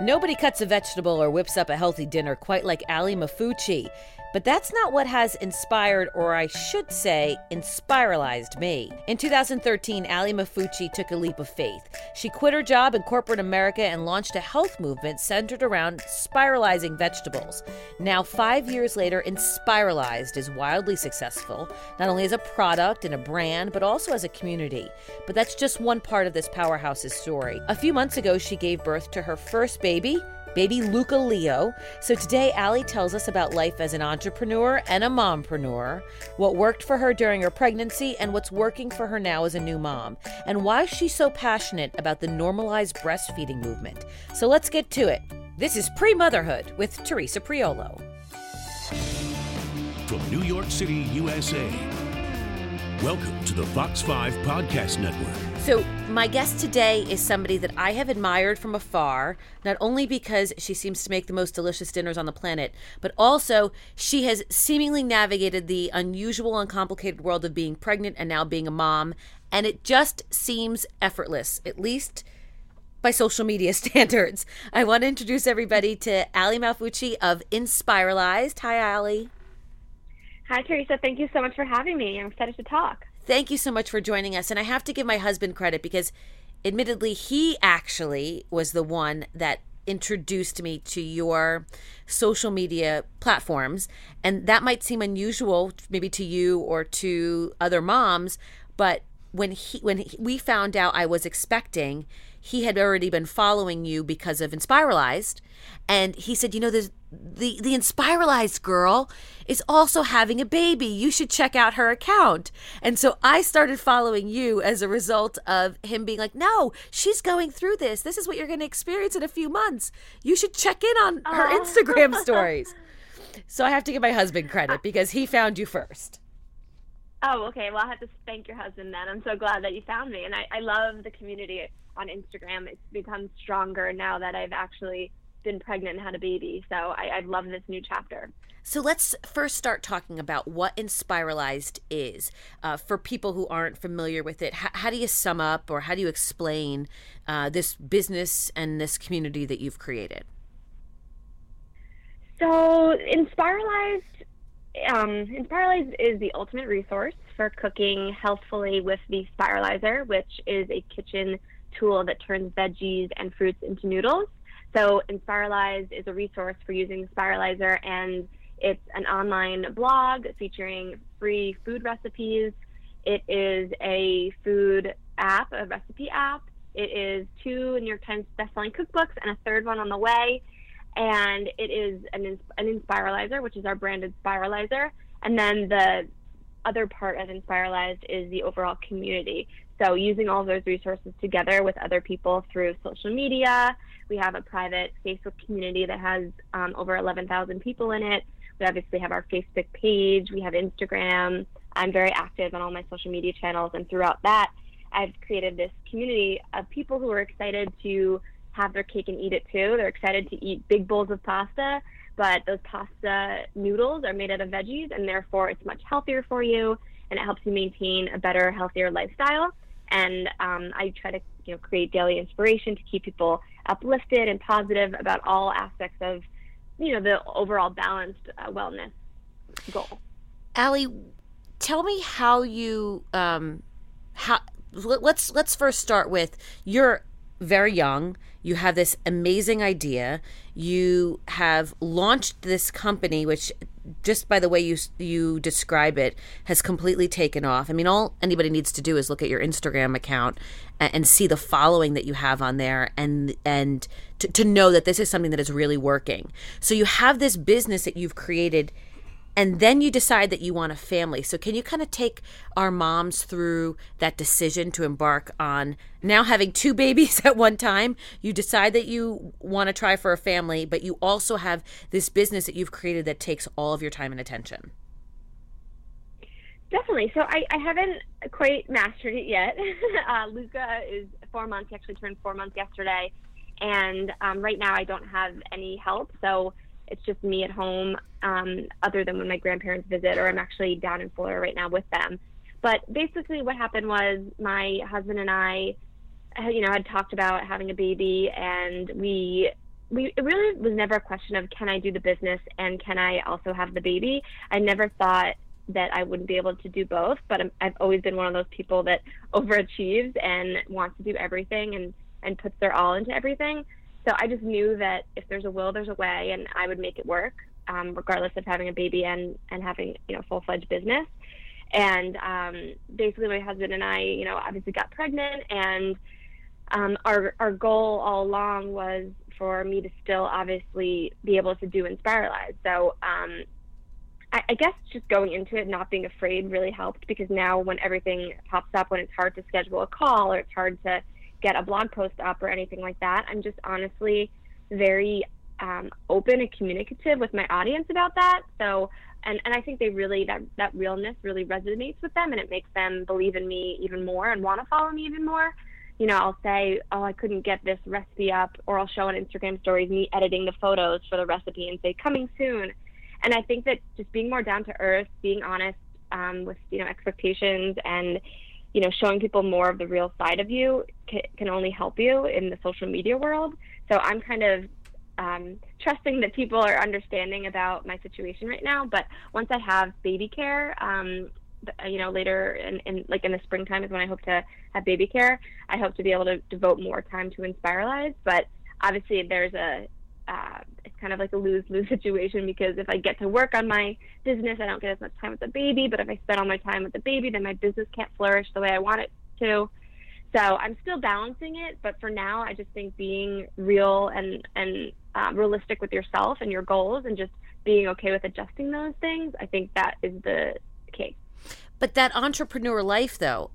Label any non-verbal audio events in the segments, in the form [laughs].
Nobody cuts a vegetable or whips up a healthy dinner quite like Ali Maffucci. But that's not what has inspired, or I should say, inspiralized me. In 2013, Ali Maffucci took a leap of faith. She quit her job in corporate America and launched a health movement centered around spiralizing vegetables. Now, five years later, Inspiralized is wildly successful, not only as a product and a brand, but also as a community. But that's just one part of this powerhouse's story. A few months ago, she gave birth to her first baby baby Luca Leo. So today, Ali tells us about life as an entrepreneur and a mompreneur, what worked for her during her pregnancy, and what's working for her now as a new mom, and why she's so passionate about the normalized breastfeeding movement. So let's get to it. This is Pre Motherhood with Teresa Priolo. From New York City, USA. Welcome to the Fox 5 Podcast Network. So, my guest today is somebody that I have admired from afar, not only because she seems to make the most delicious dinners on the planet, but also she has seemingly navigated the unusual and complicated world of being pregnant and now being a mom, and it just seems effortless, at least by social media [laughs] standards. I want to introduce everybody to Ali Maffucci of Inspiralized. Hi, Ali. Hi, Teresa. Thank you so much for having me. I'm excited to talk. Thank you so much for joining us. And I have to give my husband credit because, admittedly, he actually was the one that introduced me to your social media platforms. And that might seem unusual, maybe to you or to other moms, but when he when he, we found out I was expecting, he had already been following you because of Inspiralized, and he said, you know, the the Inspiralized girl is also having a baby. You should check out her account. And so I started following you as a result of him being like, "No, she's going through this. This is what you're going to experience in a few months. You should check in on her. Instagram [laughs] stories." So I have to give my husband credit because he found you first. Oh, okay. Well, I'll have to thank your husband then. I'm so glad that you found me. And I, I love the community on Instagram. It's become stronger now that I've actually been pregnant and had a baby. So I, I love this new chapter. So let's first start talking about what Inspiralized is uh, for people who aren't familiar with it. H- how do you sum up or how do you explain uh, this business and this community that you've created? So Inspiralized, um, Inspiralized is the ultimate resource for cooking healthfully with the Spiralizer, which is a kitchen tool that turns veggies and fruits into noodles. So Inspiralized is a resource for using the Spiralizer, and it's an online blog featuring free food recipes. It is a food app, a recipe app. It is two New York Times bestselling cookbooks and a third one on the way. And it is an, an Inspiralizer, which is our branded Spiralizer. And then the other part of Inspiralized is the overall community. So using all those resources together with other people through social media. We have a private Facebook community that has um, over 11,000 people in it. We obviously have our Facebook page. We have Instagram. I'm very active on all my social media channels, and throughout that, I've created this community of people who are excited to have their cake and eat it too. They're excited to eat big bowls of pasta, but those pasta noodles are made out of veggies, and therefore it's much healthier for you, and it helps you maintain a better, healthier lifestyle. And um, I try to you know create daily inspiration to keep people uplifted and positive about all aspects of you know the overall balanced uh, wellness goal. Ali, tell me how you um, how let's let's first start with you're very young. You have this amazing idea. You have launched this company, which, just by the way you you describe it, has completely taken off. I mean, all anybody needs to do is look at your Instagram account and, and see the following that you have on there, and and to, to know that this is something that is really working. So you have this business that you've created and then you decide that you want a family. So, can you kind of take our moms through that decision to embark on now having two [laughs] babies at one time? You decide that you want to try for a family, but you also have this business that you've created that takes all of your time and attention. Definitely. So I, I haven't quite mastered it yet. [laughs] uh, Luca is four months. He actually turned four months yesterday, and um, right now I don't have any help. So it's just me at home, um, other than when my grandparents visit, or I'm actually down in Florida right now with them. But basically, what happened was my husband and I, you know, had talked about having a baby, and we we it really was never a question of can I do the business and can I also have the baby. I never thought that I wouldn't be able to do both, but i have always been one of those people that [laughs] overachieves and wants to do everything and and puts their all into everything. So I just knew that if there's a will, there's a way, and I would make it work, um, regardless of having a baby and and having you know full fledged business. And um, basically, my husband and I, you know, obviously got pregnant, and um, our our goal all along was for me to still obviously be able to do Inspiralize. So um, I, I guess just going into it, not being afraid, really helped because now when everything pops up, when it's hard to schedule a call or it's hard to get a blog post up or anything like that, I'm just honestly very um, open and communicative with my audience about that. So, and, and I think they really, that, that realness really resonates with them and it makes them believe in me even more and want to follow me even more. You know, I'll say, oh, I couldn't get this recipe up, or I'll show on Instagram stories me editing the photos for the recipe and say, coming soon. And I think that just being more down to earth, being honest um, with, you know, expectations and, you know, showing people more of the real side of you can, can only help you in the social media world. So I'm kind of um, trusting that people are understanding about my situation right now. But once I have baby care, um, you know, later in, in, like in the springtime is when I hope to have baby care. I hope to be able to devote more time to Inspiralize. But obviously, there's a uh, it's kind of like a lose lose [laughs] situation because if I get to work on my business, I don't get as much time with the baby. But if I spend all my time with the baby, then my business can't flourish the way I want it to. So I'm still balancing it, but for now, I just think being real and and uh, realistic with yourself and your goals, and just being okay with adjusting those things, I think that is the key. But that entrepreneur life, though,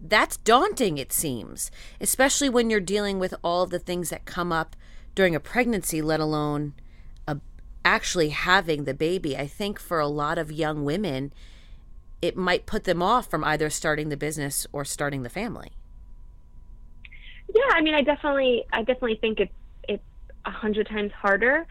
that's daunting, it seems, especially when you're dealing with all the things that come up during a pregnancy, let alone a, actually having the baby. I think for a lot of young women, it might put them off from either starting the business or starting the family. Yeah, I mean, I definitely, I definitely think it's it's a hundred times harder.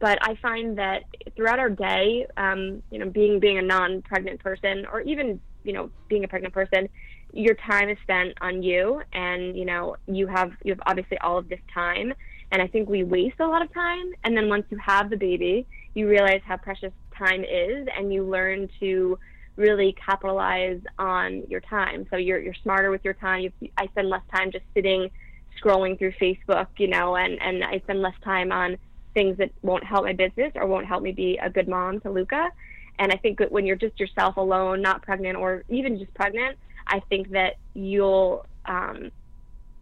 But I find that throughout our day, um, you know, being being a non-pregnant person, or even you know, being a pregnant person, your time is spent on you, and you know, you have you have obviously all of this time, and I think we waste a lot of time. And then once you have the baby, you realize how precious time is, and you learn to really capitalize on your time. So you're you're smarter with your time. You, I spend less time just sitting scrolling through Facebook, you know, and and I spend less time on things that won't help my business or won't help me be a good mom to Luca. And I think that when you're just yourself alone, not pregnant or even just pregnant, I think that you'll um,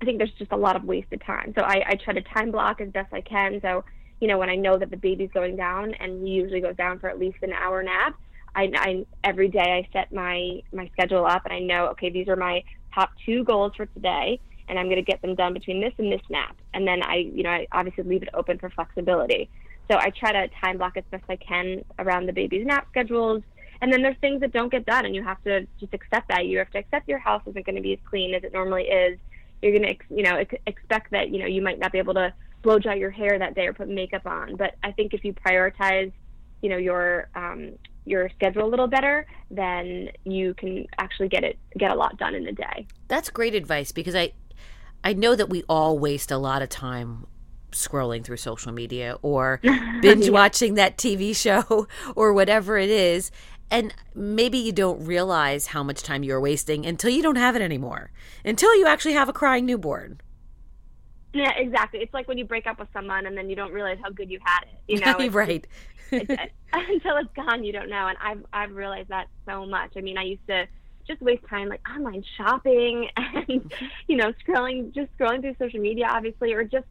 I think there's just a lot of wasted time. So I, I try to time block as best I can. So, you know, when I know that the baby's going down and he usually goes down for at least an hour nap, I, I every day I set my my schedule up and I know okay these are my top two goals for today and I'm going to get them done between this and this nap. And then I you know I obviously leave it open for flexibility. So I try to time block as best I can around the baby's nap schedules. And then there's things that don't get done and you have to just accept that. You have to accept your house isn't going to be as clean as it normally is you're going to you know expect that you know you might not be able to blow dry your hair that day or put makeup on but I think if you prioritize you know your um, your schedule a little better, then you can actually get it get a lot done in a day. That's great advice because I I know that we all waste a lot of time scrolling through social media or [laughs] binge watching that TV show [laughs] or whatever it is. And maybe you don't realize how much time you're wasting until you don't have it anymore, until you actually have a crying newborn. Yeah, exactly. It's like when you break up with someone and then you don't realize how good you had it. You [laughs] know, it's, right? it's, [laughs] [laughs] until it's gone, you don't know. And I've I've realized that so much. I mean, I used to just waste time like online shopping and you know scrolling, just scrolling through social media, obviously, or just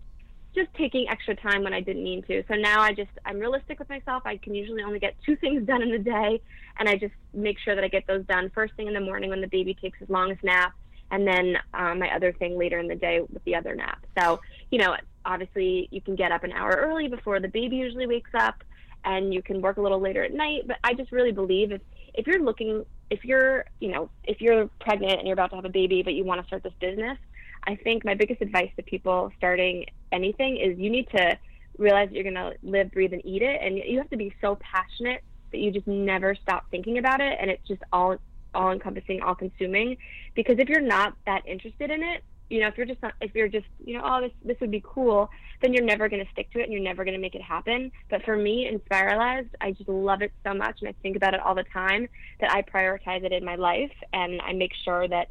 just taking extra time when I didn't mean to. So now I just I'm realistic with myself. I can usually only get two [laughs] things done in a day, and I just make sure that I get those done first thing in the morning when the baby takes his longest nap and then um, my other thing later in the day with the other nap. So, you know, obviously you can get up an hour early before the baby usually wakes up and you can work a little later at night. But I just really believe if, if you're looking, if you're, you know, if you're pregnant and you're about to have a baby, but you want to start this business, I think my biggest advice to people starting anything is you need to realize that you're going to live, breathe, and eat it. And you have to be so passionate that you just never stop thinking about it. And it's just all all encompassing, all consuming. Because if you're not that interested in it, you know, if you're just not, if you're just, you know, oh, this this would be cool, then you're never going to stick to it and you're never going to make it happen. But for me, Inspiralized, I just love it so much and I think about it all the time that I prioritize it in my life and I make sure that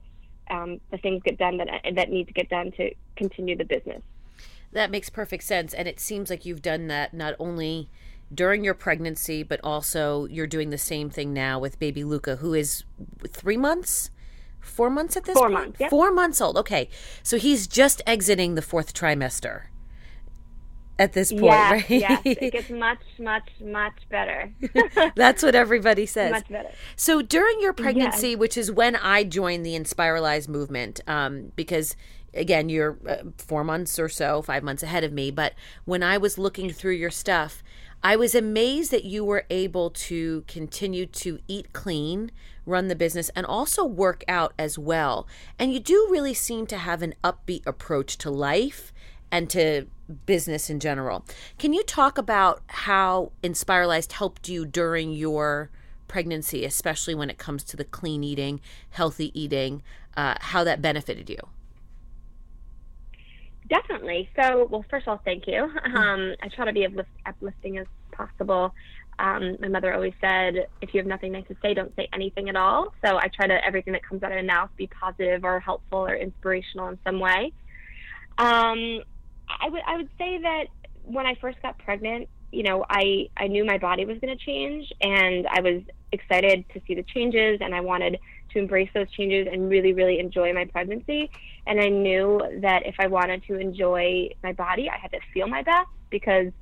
um, the things get done that that need to get done to continue the business. That makes perfect sense, and it seems like you've done that not only during your pregnancy, but also you're doing the same thing now with baby Luca, who is three months four months at this four point? months yep. four months old. Okay. So he's just exiting the fourth trimester at this point yes, right? yes. It [laughs] gets much much much better. [laughs] [laughs] That's what everybody says. Much better. So during your pregnancy yes. which is when i joined the inspiralize movement um, because again you're uh, four months or so five months ahead of me but when i was looking through your stuff I was amazed that you were able to continue to eat clean, run the business, and also work out as well. And you do really seem to have an upbeat approach to life and to business in general. Can you talk about how Inspiralized helped you during your pregnancy, especially when it comes to the clean eating, healthy eating, uh, how that benefited you? Definitely. So, well, first of all, thank you. [laughs] Um, I try to be uplift, uplifting as possible. Um, my mother always said, if you have nothing nice to say, don't say anything at all. So I try to, everything that comes out of my mouth, be positive or helpful or inspirational in some way. Um, I would, I would say that when I first got pregnant, you know, I, I knew my body was going to change and I was excited to see the changes and I wanted to embrace those changes and really, really enjoy my pregnancy. And I knew that if I wanted to enjoy my body, I had to feel my best because,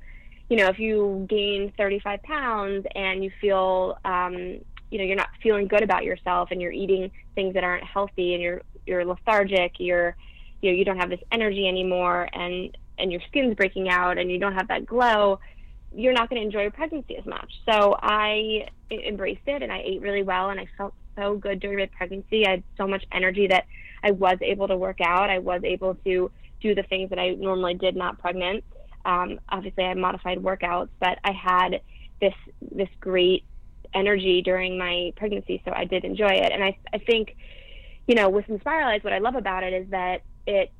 you know, if you gain 35 pounds and you feel, um, you know, you're not feeling good about yourself and you're eating things that aren't healthy and you're, you're lethargic, you're, you know, you don't have this energy anymore and, and your skin's breaking out and you don't have that glow, you're not going to enjoy your pregnancy as much. So I embraced it and I ate really well and I felt so good during my pregnancy. I had so much energy that I was able to work out. I was able to do the things that I normally did not pregnant. Um, obviously, I modified workouts, but I had this this great energy during my pregnancy, so I did enjoy it. And I I think, you know, with Inspiralize, what I love about it is that it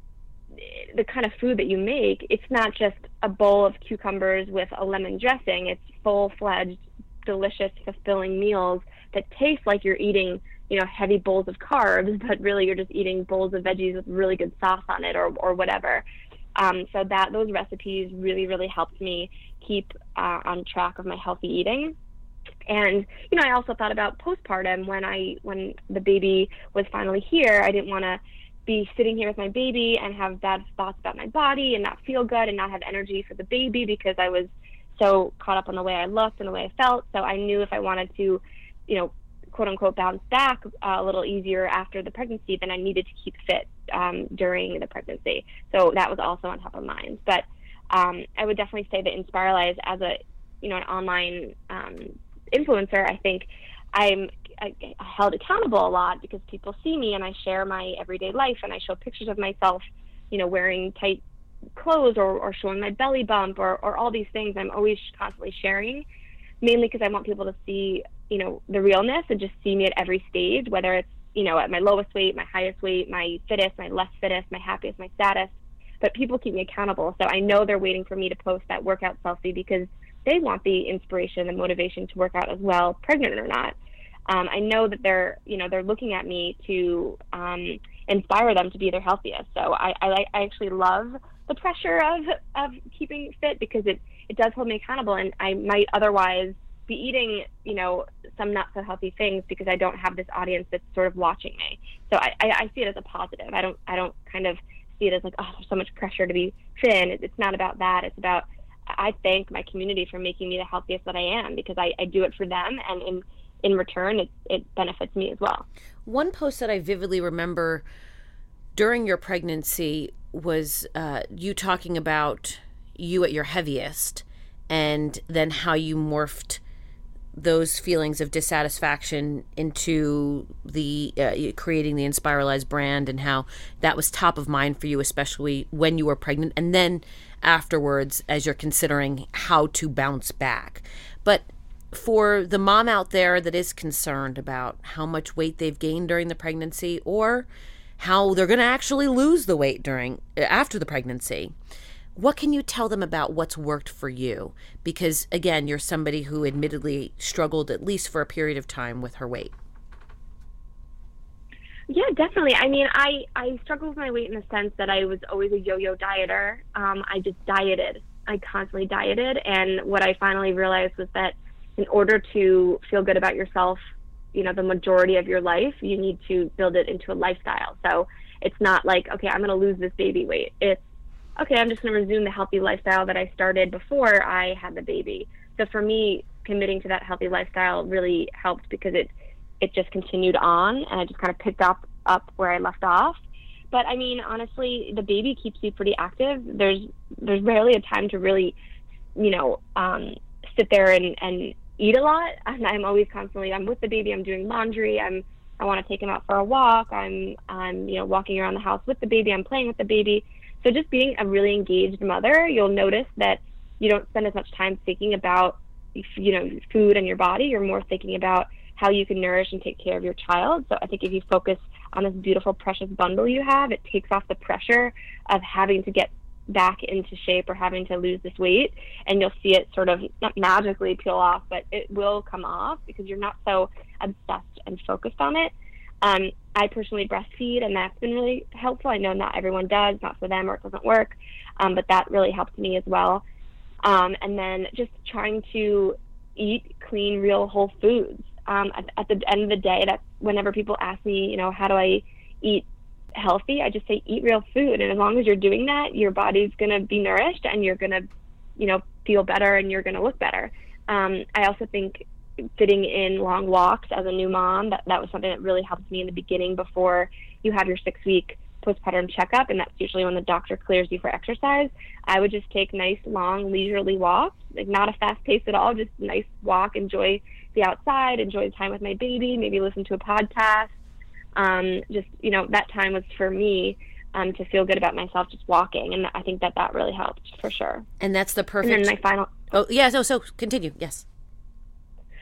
the kind of food that you make, it's not just a bowl of cucumbers with a lemon dressing. It's full fledged, delicious, fulfilling meals that taste like you're eating, you know, heavy bowls of carbs, [laughs] but really you're just eating bowls of veggies with really good sauce on it or, or whatever. Um, so that those recipes really, really helped me keep uh, on track of my healthy eating. And you know, I also thought about postpartum when I when the baby was finally here. I didn't want to be sitting here with my baby and have bad thoughts about my body and not feel good and not have energy for the baby because I was so caught up on the way I looked and the way I felt. So I knew if I wanted to, you know, quote unquote bounce back uh, a little easier after the pregnancy, then I needed to keep fit um, during the pregnancy. So that was also on top of mind. But um, I would definitely say that Inspiralize as a, you know, an online um, influencer, I think I'm held accountable a lot because people see me and I share my everyday life and I show pictures of myself, you know, wearing tight clothes or, or showing my belly bump or, or all these things. I'm always constantly sharing, mainly because I want people to see, you know, the realness and just see me at every stage, whether it's, you know, at my lowest weight, my highest weight, my fittest, my less fittest, my happiest, my saddest. But people keep me accountable. So I know they're waiting for me to post that workout selfie because they want the inspiration and motivation to work out as well, pregnant or not um, I know that they're you know they're looking at me to um, inspire them to be their healthiest. So I, I I actually love the pressure of of keeping fit because it it does hold me accountable, and I might otherwise be eating you know some not so healthy things because I don't have this audience that's sort of watching me. So I, I, I see it as a positive. I don't I don't kind of see it as like oh there's so much pressure to be thin. It, it's not about that. It's about I thank my community for making me the healthiest that I am because I, I do it for them and in in return, it, it benefits me as well. One post that I vividly remember during your pregnancy was uh, you talking about you at your heaviest and then how you morphed those feelings of dissatisfaction into the uh, creating the Inspiralize brand and how that was top of mind for you, especially when you were pregnant, and then afterwards as you're considering how to bounce back. But for the mom out there that is concerned about how much weight they've gained during the pregnancy or how they're going to actually lose the weight during after the pregnancy. What can you tell them about what's worked for you? Because again, you're somebody who admittedly struggled at least for a period of time with her weight. Yeah, definitely. I mean, I I struggle with my weight in the sense that I was always a yo-yo dieter. Um, I just dieted. I constantly dieted, and what I finally realized was that in order to feel good about yourself, you know, the majority of your life, you need to build it into a lifestyle. So it's not like, okay, I'm going to lose this baby weight. It's okay, I'm just going to resume the healthy lifestyle that I started before I had the baby. So for me, committing to that healthy lifestyle really helped because it it just continued on and I just kind of picked up up where I left off. But I mean, honestly, the baby keeps you pretty active. There's there's rarely a time to really, you know, um, sit there and, and eat a lot. [laughs] And I'm always constantly I'm with the baby. I'm doing laundry. I'm I want to take him out for a walk. I'm I'm you know walking around the house with the baby. I'm playing with the baby. So just being a really engaged mother, you'll notice that you don't spend as much time thinking about you know food and your body. You're more thinking about how you can nourish and take care of your child. So I think if you focus on this beautiful, precious bundle you have, it takes off the pressure of having to get back into shape or having to lose this weight and you'll see it sort of not magically peel off but it will come off because you're not so obsessed and focused on it. Um, i personally breastfeed and that's been really helpful. I know not everyone does not for them or it doesn't work um, but that really helped me as well. Um, and then just trying to eat clean real whole foods. Um, at, at the end of the day, that whenever people ask me, you know, how do I eat healthy, I just say eat real food. And as long as you're doing that, your body's going to be nourished and you're going to, you know, feel better and you're going to look better. Um, I also think fitting in long walks as a new mom, that, that was something that really helped me in the beginning before you have your six week postpartum checkup. And that's usually when the doctor clears you for exercise. I would just take nice, long, leisurely walks, like not a fast pace at all, just nice walk, enjoy the outside, enjoy the time with my baby, maybe listen to a podcast. Um, just you know, that time was for me um, to feel good about myself, just walking, and I think that that really helped for sure. And that's the perfect. And then my final. Oh yeah, so so continue. Yes.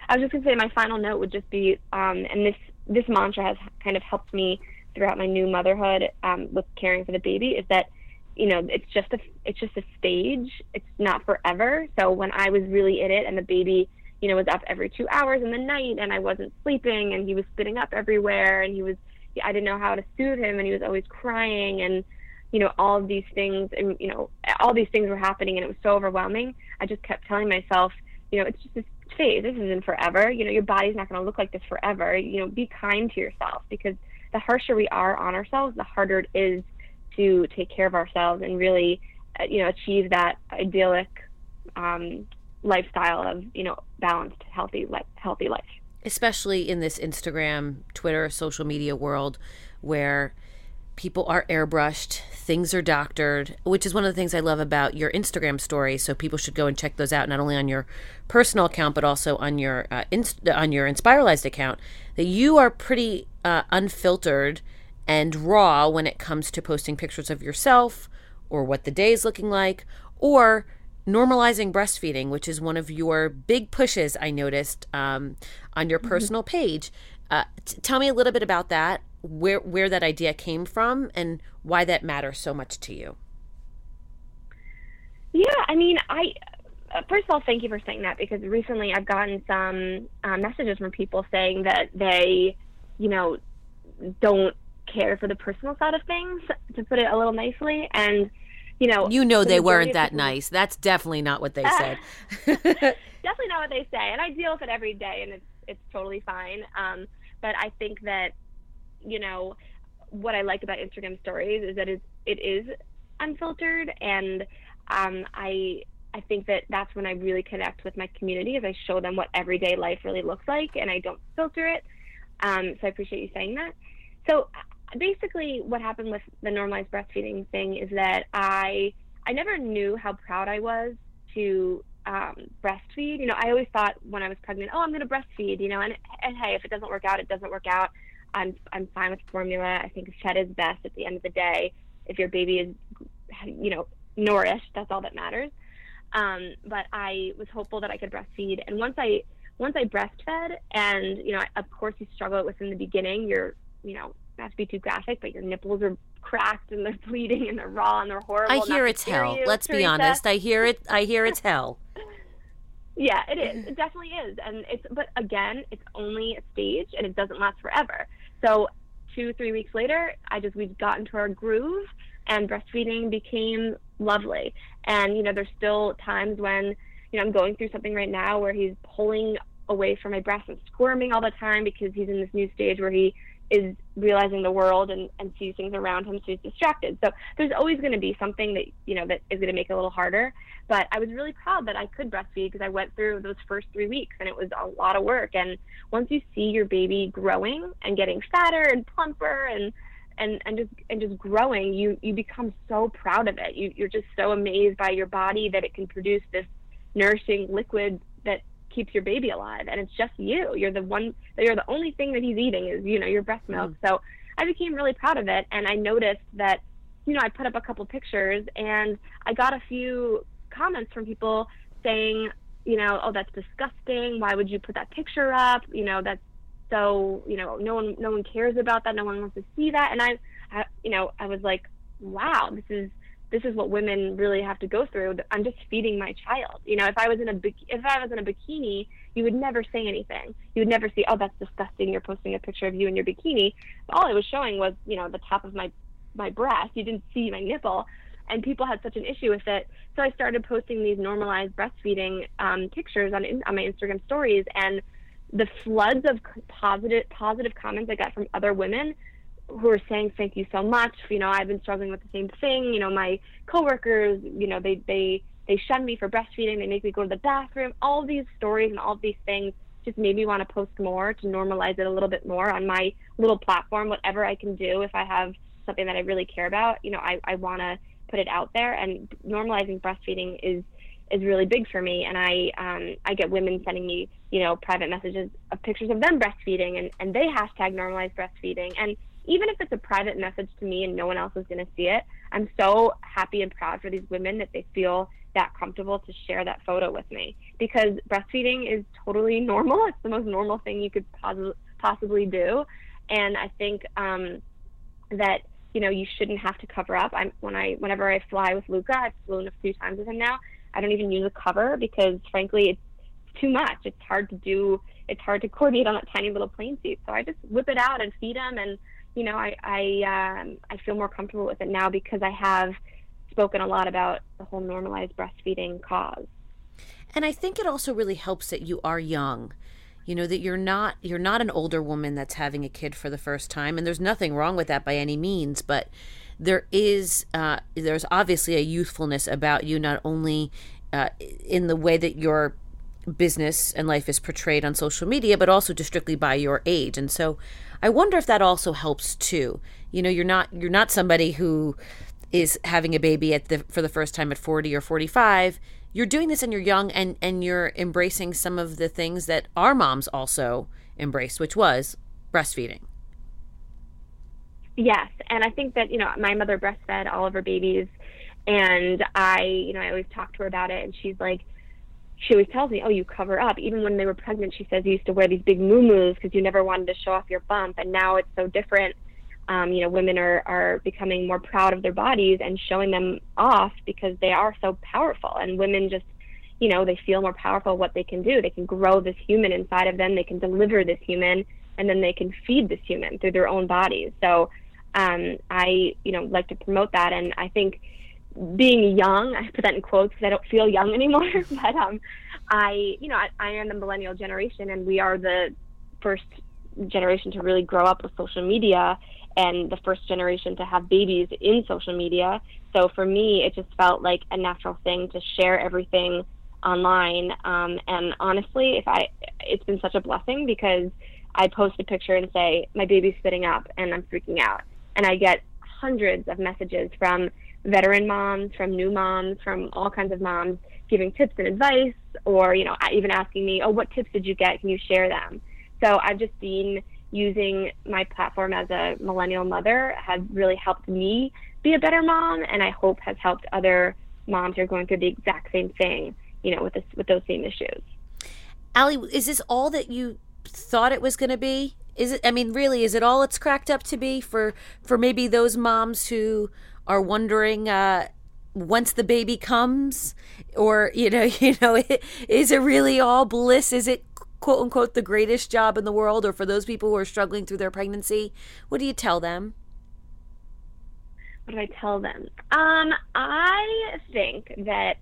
I was just gonna say my final note would just be, um, and this this mantra has kind of helped me throughout my new motherhood um, with caring for the baby is that you know it's just a it's just a stage it's not forever so when i was really in it and the baby you know, was up every two hours in the night and I wasn't sleeping and he was spitting up everywhere and he was, I didn't know how to soothe him and he was always crying and, you know, all of these things and, you know, all these things were happening and it was so overwhelming. I just kept telling myself, you know, it's just this phase. This isn't forever. You know, your body's not going to look like this forever. You know, be kind to yourself because the harsher we are on ourselves, the harder it is to take care of ourselves and really, uh, you know, achieve that idyllic um, lifestyle of you know balanced healthy life healthy life. Especially in this instagram twitter social media world where people are airbrushed things are doctored which is one of the things i love about your instagram stories so people should go and check those out not only on your personal account but also on your uh, inst- on your inspiralized account that you are pretty uh, unfiltered and raw when it comes to posting pictures of yourself or what the day is looking like or normalizing breastfeeding, which is one of your big pushes I noticed um, on your mm-hmm. personal page. Uh, t- tell me a little bit about that, where where that idea came from, and why that matters so much to you. Yeah, I mean, I uh, first of all, thank you for saying that because recently I've gotten some uh, messages from people saying that they, you know, don't care for the personal side of things, to put it a little nicely, and you know, you know the they weren't that people, nice. That's definitely not what they said. [laughs] [laughs] definitely not what they say, and I deal with it every day, and it's it's totally fine. Um, but I think that you know what I like about Instagram stories is that it, it is unfiltered, and um, I I think that that's when I really connect with my community, is I show them what everyday life really looks like, and I don't filter it. Um, so I appreciate you saying that. So basically what happened with the normalized breastfeeding thing is that I I never knew how proud I was to um, breastfeed. You know, I always thought when I was pregnant, oh, I'm going to breastfeed. You know, and and hey, if it doesn't work out, it doesn't work out. I'm I'm fine with formula. I think fed is best at the end of the day. If your baby is, you know, nourished, that's all that matters. Um, but I was hopeful that I could breastfeed, and once I once I breastfed, and you know, of course, you struggle within the beginning. You're you know not to be too graphic, but your nipples are cracked and they're [laughs] bleeding and they're raw and they're horrible. I hear it's hell. You, Let's Teresa. be honest. I hear it. I hear it's [laughs] hell. yeah, it is. [laughs] It definitely is. And it's, but again, it's only a stage and it doesn't last forever. So two, three weeks later, I just, we got into our groove and breastfeeding became lovely. And, you know, there's still times when, you know, I'm going through something right now where he's pulling away from my breast and squirming all the time because he's in this new stage where he is realizing the world and, and sees things around him so he's distracted. So there's always going to be something that you know that is going to make it a little harder. But i was really proud that i could breastfeed because i went through those first three weeks and it was a lot of work. And once you see your baby growing and getting fatter and plumper and and and just and just growing you you become so proud of it. You you're just so amazed by your body that it can produce this nourishing liquid that keeps your baby alive and it's just you. You're the one you're the only thing that he's eating is you know your breast milk. Mm. so i became really proud of it and i noticed that you know i put up a couple pictures and i got a few comments from people saying you know oh that's disgusting. Why would you put that picture up? You know that's so you know no one no one cares about that. No one wants to see that. And I, I you know i was like wow this is this is what women really have to go through. I'm just feeding my child. You know, if I was in a if I was in a bikini, you would never say anything. You would never see, "Oh, that's disgusting. You're posting a picture of you in your bikini." All I was showing was, you know, the top of my my breast. You didn't see my nipple, and people had such an issue with it. So I started posting these normalized breastfeeding um, pictures on on my Instagram stories, and the floods of positive positive comments I got from other women who are saying thank you so much. You know, I've been struggling with the same thing. You know, my coworkers, you know, they they they shun me for breastfeeding. They make me go to the bathroom. All these stories and all these things just made me want to post more to normalize it a little bit more on my little platform. Whatever I can do, if I have something that I really care about, you know, I I want to put it out there. And normalizing breastfeeding is is really big for me. And I um, I get women sending me you know private messages of pictures of them breastfeeding, and and they hashtag normalize breastfeeding and even if it's a private message to me and no one else is going to see it, I'm so happy and proud for these women that they feel that comfortable to share that photo with me because breastfeeding is totally [laughs] normal. It's the most normal thing you could pos- possibly do. And I think um, that you know you shouldn't have to cover up. I'm when I whenever I fly with Luca, I've flown a few times with him now. I don't even use a cover because frankly it's too much. It's hard to do. It's hard to coordinate on that tiny little plane seat. So I just whip it out and feed him and you know, I I um, I feel more comfortable with it now because I have spoken a lot about the whole normalized breastfeeding cause. And I think it also really helps that you are young. You know that you're not you're not an older woman that's having a kid for the first time, and there's nothing wrong with that by any means. But there is uh, there's obviously a youthfulness about you, not only uh, in the way that your business and life is portrayed on social media, but also just strictly by your age. And so I wonder if that also helps too. You know, you're not you're not somebody who is having a baby at the for the first time at 40 or 45. You're doing this and you're young and and you're embracing some of the things that our moms also embraced, which was breastfeeding. Yes, and I think that, you know, my mother breastfed all of her babies and I, you know, I always talk to her about it and she's like she always tells me, "Oh, you cover up." Even when they were pregnant, she says you used to wear these big moo because you never wanted to show off your bump, and now it's so different. Um, you know, women are are becoming more proud of their bodies and showing them off because they are so powerful, and women just, you know, they feel more powerful what they can do. They can grow this human inside of them. They can deliver this human, and then they can feed this human through their own bodies. So, um, I, you know, like to promote that, and I think being young, I put that in quotes because I don't feel young [laughs] anymore. [laughs] but um, I, you know, I, I am the millennial generation, and we are the first generation to really grow up with social media and the first generation to have babies in social media. So for me, it just felt like a natural thing to share everything online. Um, and honestly, if I, it's been such a blessing because I post a picture and say my baby's spitting up and I'm freaking out, and I get hundreds of messages from veteran moms, from new moms, from all kinds of moms giving tips and advice, or you know, even asking me, "Oh, what tips did you get? Can you share them?" So I've just seen using my platform as a millennial mother has really helped me be a better mom, and I hope has helped other moms who are going through the exact same thing, you know, with this with those same issues. Ali, is this all that you thought it was going to be? Is it? I mean, really, is it all it's cracked up to be for for maybe those moms who are wondering uh, once the baby comes, or you know, [laughs] you know, is it really all bliss? Is it quote unquote the greatest job in the world, or for those people who are struggling through their pregnancy? What do you tell them? What do I tell them? Um, I think that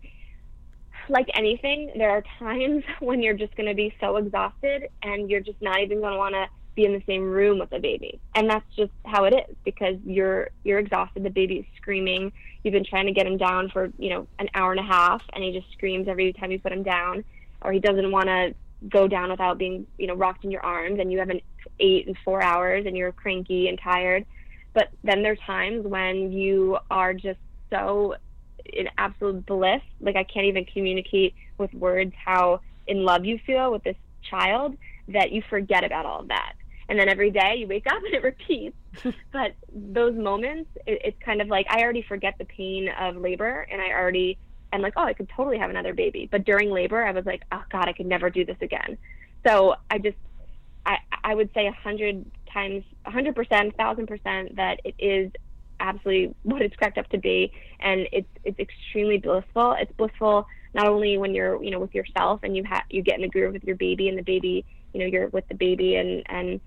like anything, there are times [laughs] when you're just going to be so exhausted and you're just not even going to want to be in the same room with the baby. And that's just how it is because you're you're exhausted, the baby is screaming. You've been trying to get him down for, you know, an hour and a half and he just screams every time you put him down or he doesn't want to go down without being, you know, rocked in your arms and you have an 8 and 4 hours and you're cranky and tired. But then there's times when you are just so in absolute bliss. Like I can't even communicate with words how in love you feel with this child that you forget about all of that. And then every day you wake up [laughs] and it repeats. [laughs] but those moments, it, it's kind of like I already forget the pain of labor and I already am like, oh, I could totally have another baby. But during labor, I was like, oh God, I could never do this again. So I just, I, I would say a hundred times, a hundred percent, thousand percent that it is absolutely what it's cracked up to be, and it's it's extremely blissful. It's blissful not only when you're you know with yourself and you have you get in the groove with your baby, and the baby you know you're with the baby and and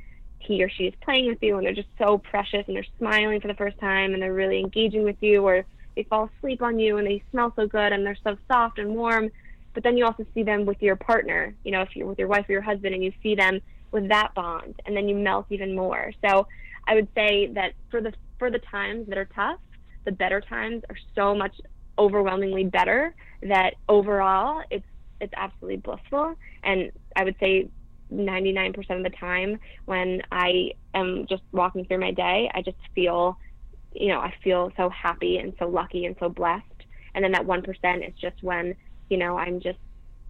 he or she is playing with you, and they're just so precious, and they're smiling for the first time, and they're really engaging with you, or they fall asleep on you, and they smell so good, and they're so soft and warm. But then you also see them with your partner, you know, if you're with your wife or your husband, and you see them with that bond, and then you melt even more. So I would say that for the for the times that are tough, the better times are so much overwhelmingly better that overall it's it's absolutely blissful. And I would say 99% of the time when I am just walking through my day, I just feel, you know, I feel so happy and so lucky and so blessed. And then that 1% is just when, you know, I'm just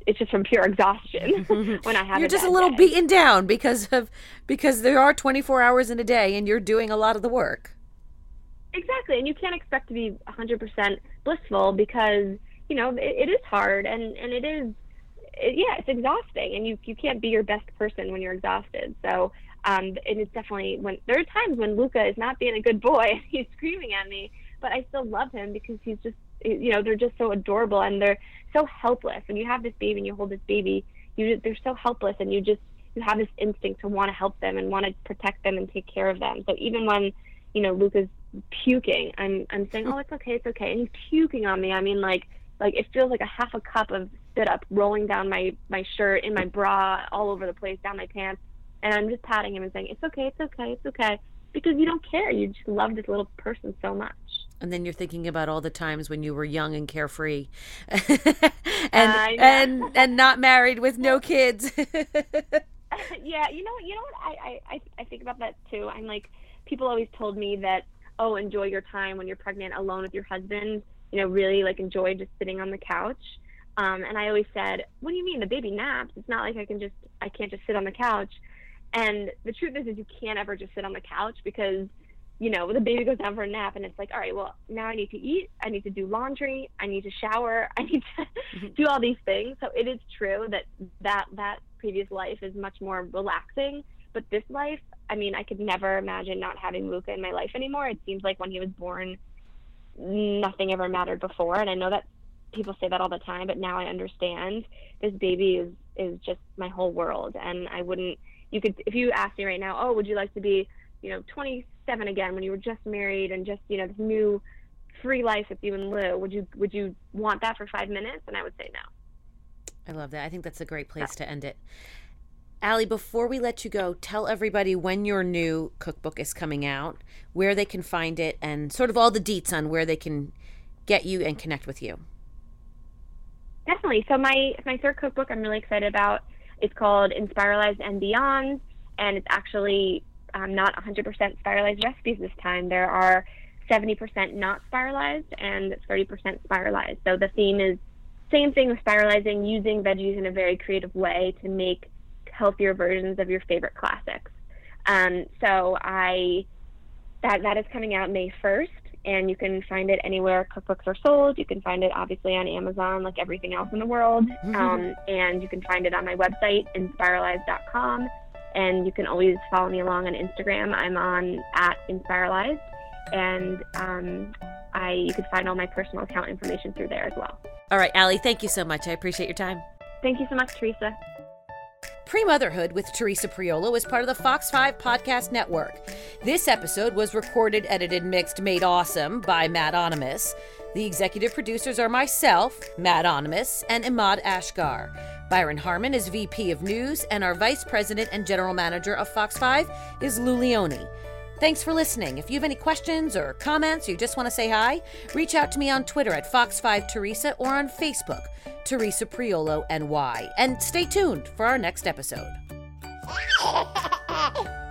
it's just from pure exhaustion [laughs] when I have. You're just a little day. beaten down because of because there are 24 hours in a day and you're doing a lot of the work. Exactly, and you can't expect to be 100% blissful because you know it, it is hard and and it is it, yeah it's exhausting and you you can't be your best person when you're exhausted. So um, and it's definitely when there are times when Luca is not being a good boy, and [laughs] he's screaming at me, but I still love him because he's just you know they're just so adorable and they're so helpless. When you have this baby and you hold this baby, you they're so helpless and you just you have this instinct to want to help them and want to protect them and take care of them. So even when you know Luca's puking. I'm I'm saying, [laughs] oh, it's okay, it's okay, and he's puking on me. I mean, like like it feels like a half a cup of spit up rolling down my my shirt, in my bra, all over the place, down my pants, and I'm just patting him and saying, it's okay, it's okay, it's okay, because you don't care. You just love this little person so much. And then you're thinking about all the times when you were young and carefree, [laughs] and and and not married with no [laughs] kids. [laughs] yeah, you know, you know what? I, I I think about that too. I'm like, people always told me that oh, enjoy your time when you're pregnant alone with your husband. You know, really like enjoy just sitting on the couch. Um, and I always said, what do you mean the baby naps? It's not like I can just I can't just sit on the couch. And the truth is, is you can't ever just sit on the couch because you know the baby goes down for a nap and it's like all right well now i need to eat i need to do laundry i need to shower [laughs] i need to mm-hmm. do all these things so it is true that that that previous life is much more relaxing but this life I mean, I could never imagine not having Luca in my life anymore. It seems like when he was born, nothing ever mattered before. And I know that people say that all the time, but now I understand this baby is, is just my whole world. And I wouldn't, you could, if you asked me right now, oh, would you like to be, you know, 27 again when you were just married and just, you know, this new free life with you and Lou, would you, would you want that for five minutes? And I would say no. I love that. I think that's a great place yeah. to end it. Ali, before we let you go, tell everybody when your new cookbook is coming out, where they can find it, and sort of all the deets on where they can get you and connect with you. Definitely. So my my third cookbook I'm really excited about. It's called Inspiralized and Beyond, and it's actually um, not 100% spiralized recipes this time. There are 70% not spiralized and 30% spiralized. So the theme is same thing with spiralizing, using veggies in a very creative way to make healthier versions of your favorite classics. Um, so I that that is coming out May 1st, and you can find it anywhere cookbooks are sold. You can find it obviously on Amazon, like everything else in the world, [laughs] um, and you can find it on my website inspiralize.com. And you can always follow me along on Instagram. I'm on at Inspiralized, and um, I you can find all my personal account information through there as well. All right, Allie, thank you so much. I appreciate your time. Thank you so much, Teresa. Pre Motherhood with Teresa Priolo is part of the Fox 5 Podcast Network. This episode was recorded, edited, mixed, made awesome by Matt Onimus. The executive producers are myself, Matt Onimus, and Imad Ashgar. Byron Harmon is VP of News, and our Vice President and General Manager of Fox 5 is Lou Leone. Thanks for listening. If you have any questions or comments, or you just want to say hi, reach out to me on Twitter at Fox5Teresa or on Facebook, Teresa Priolo NY. And stay tuned for our next episode. [laughs]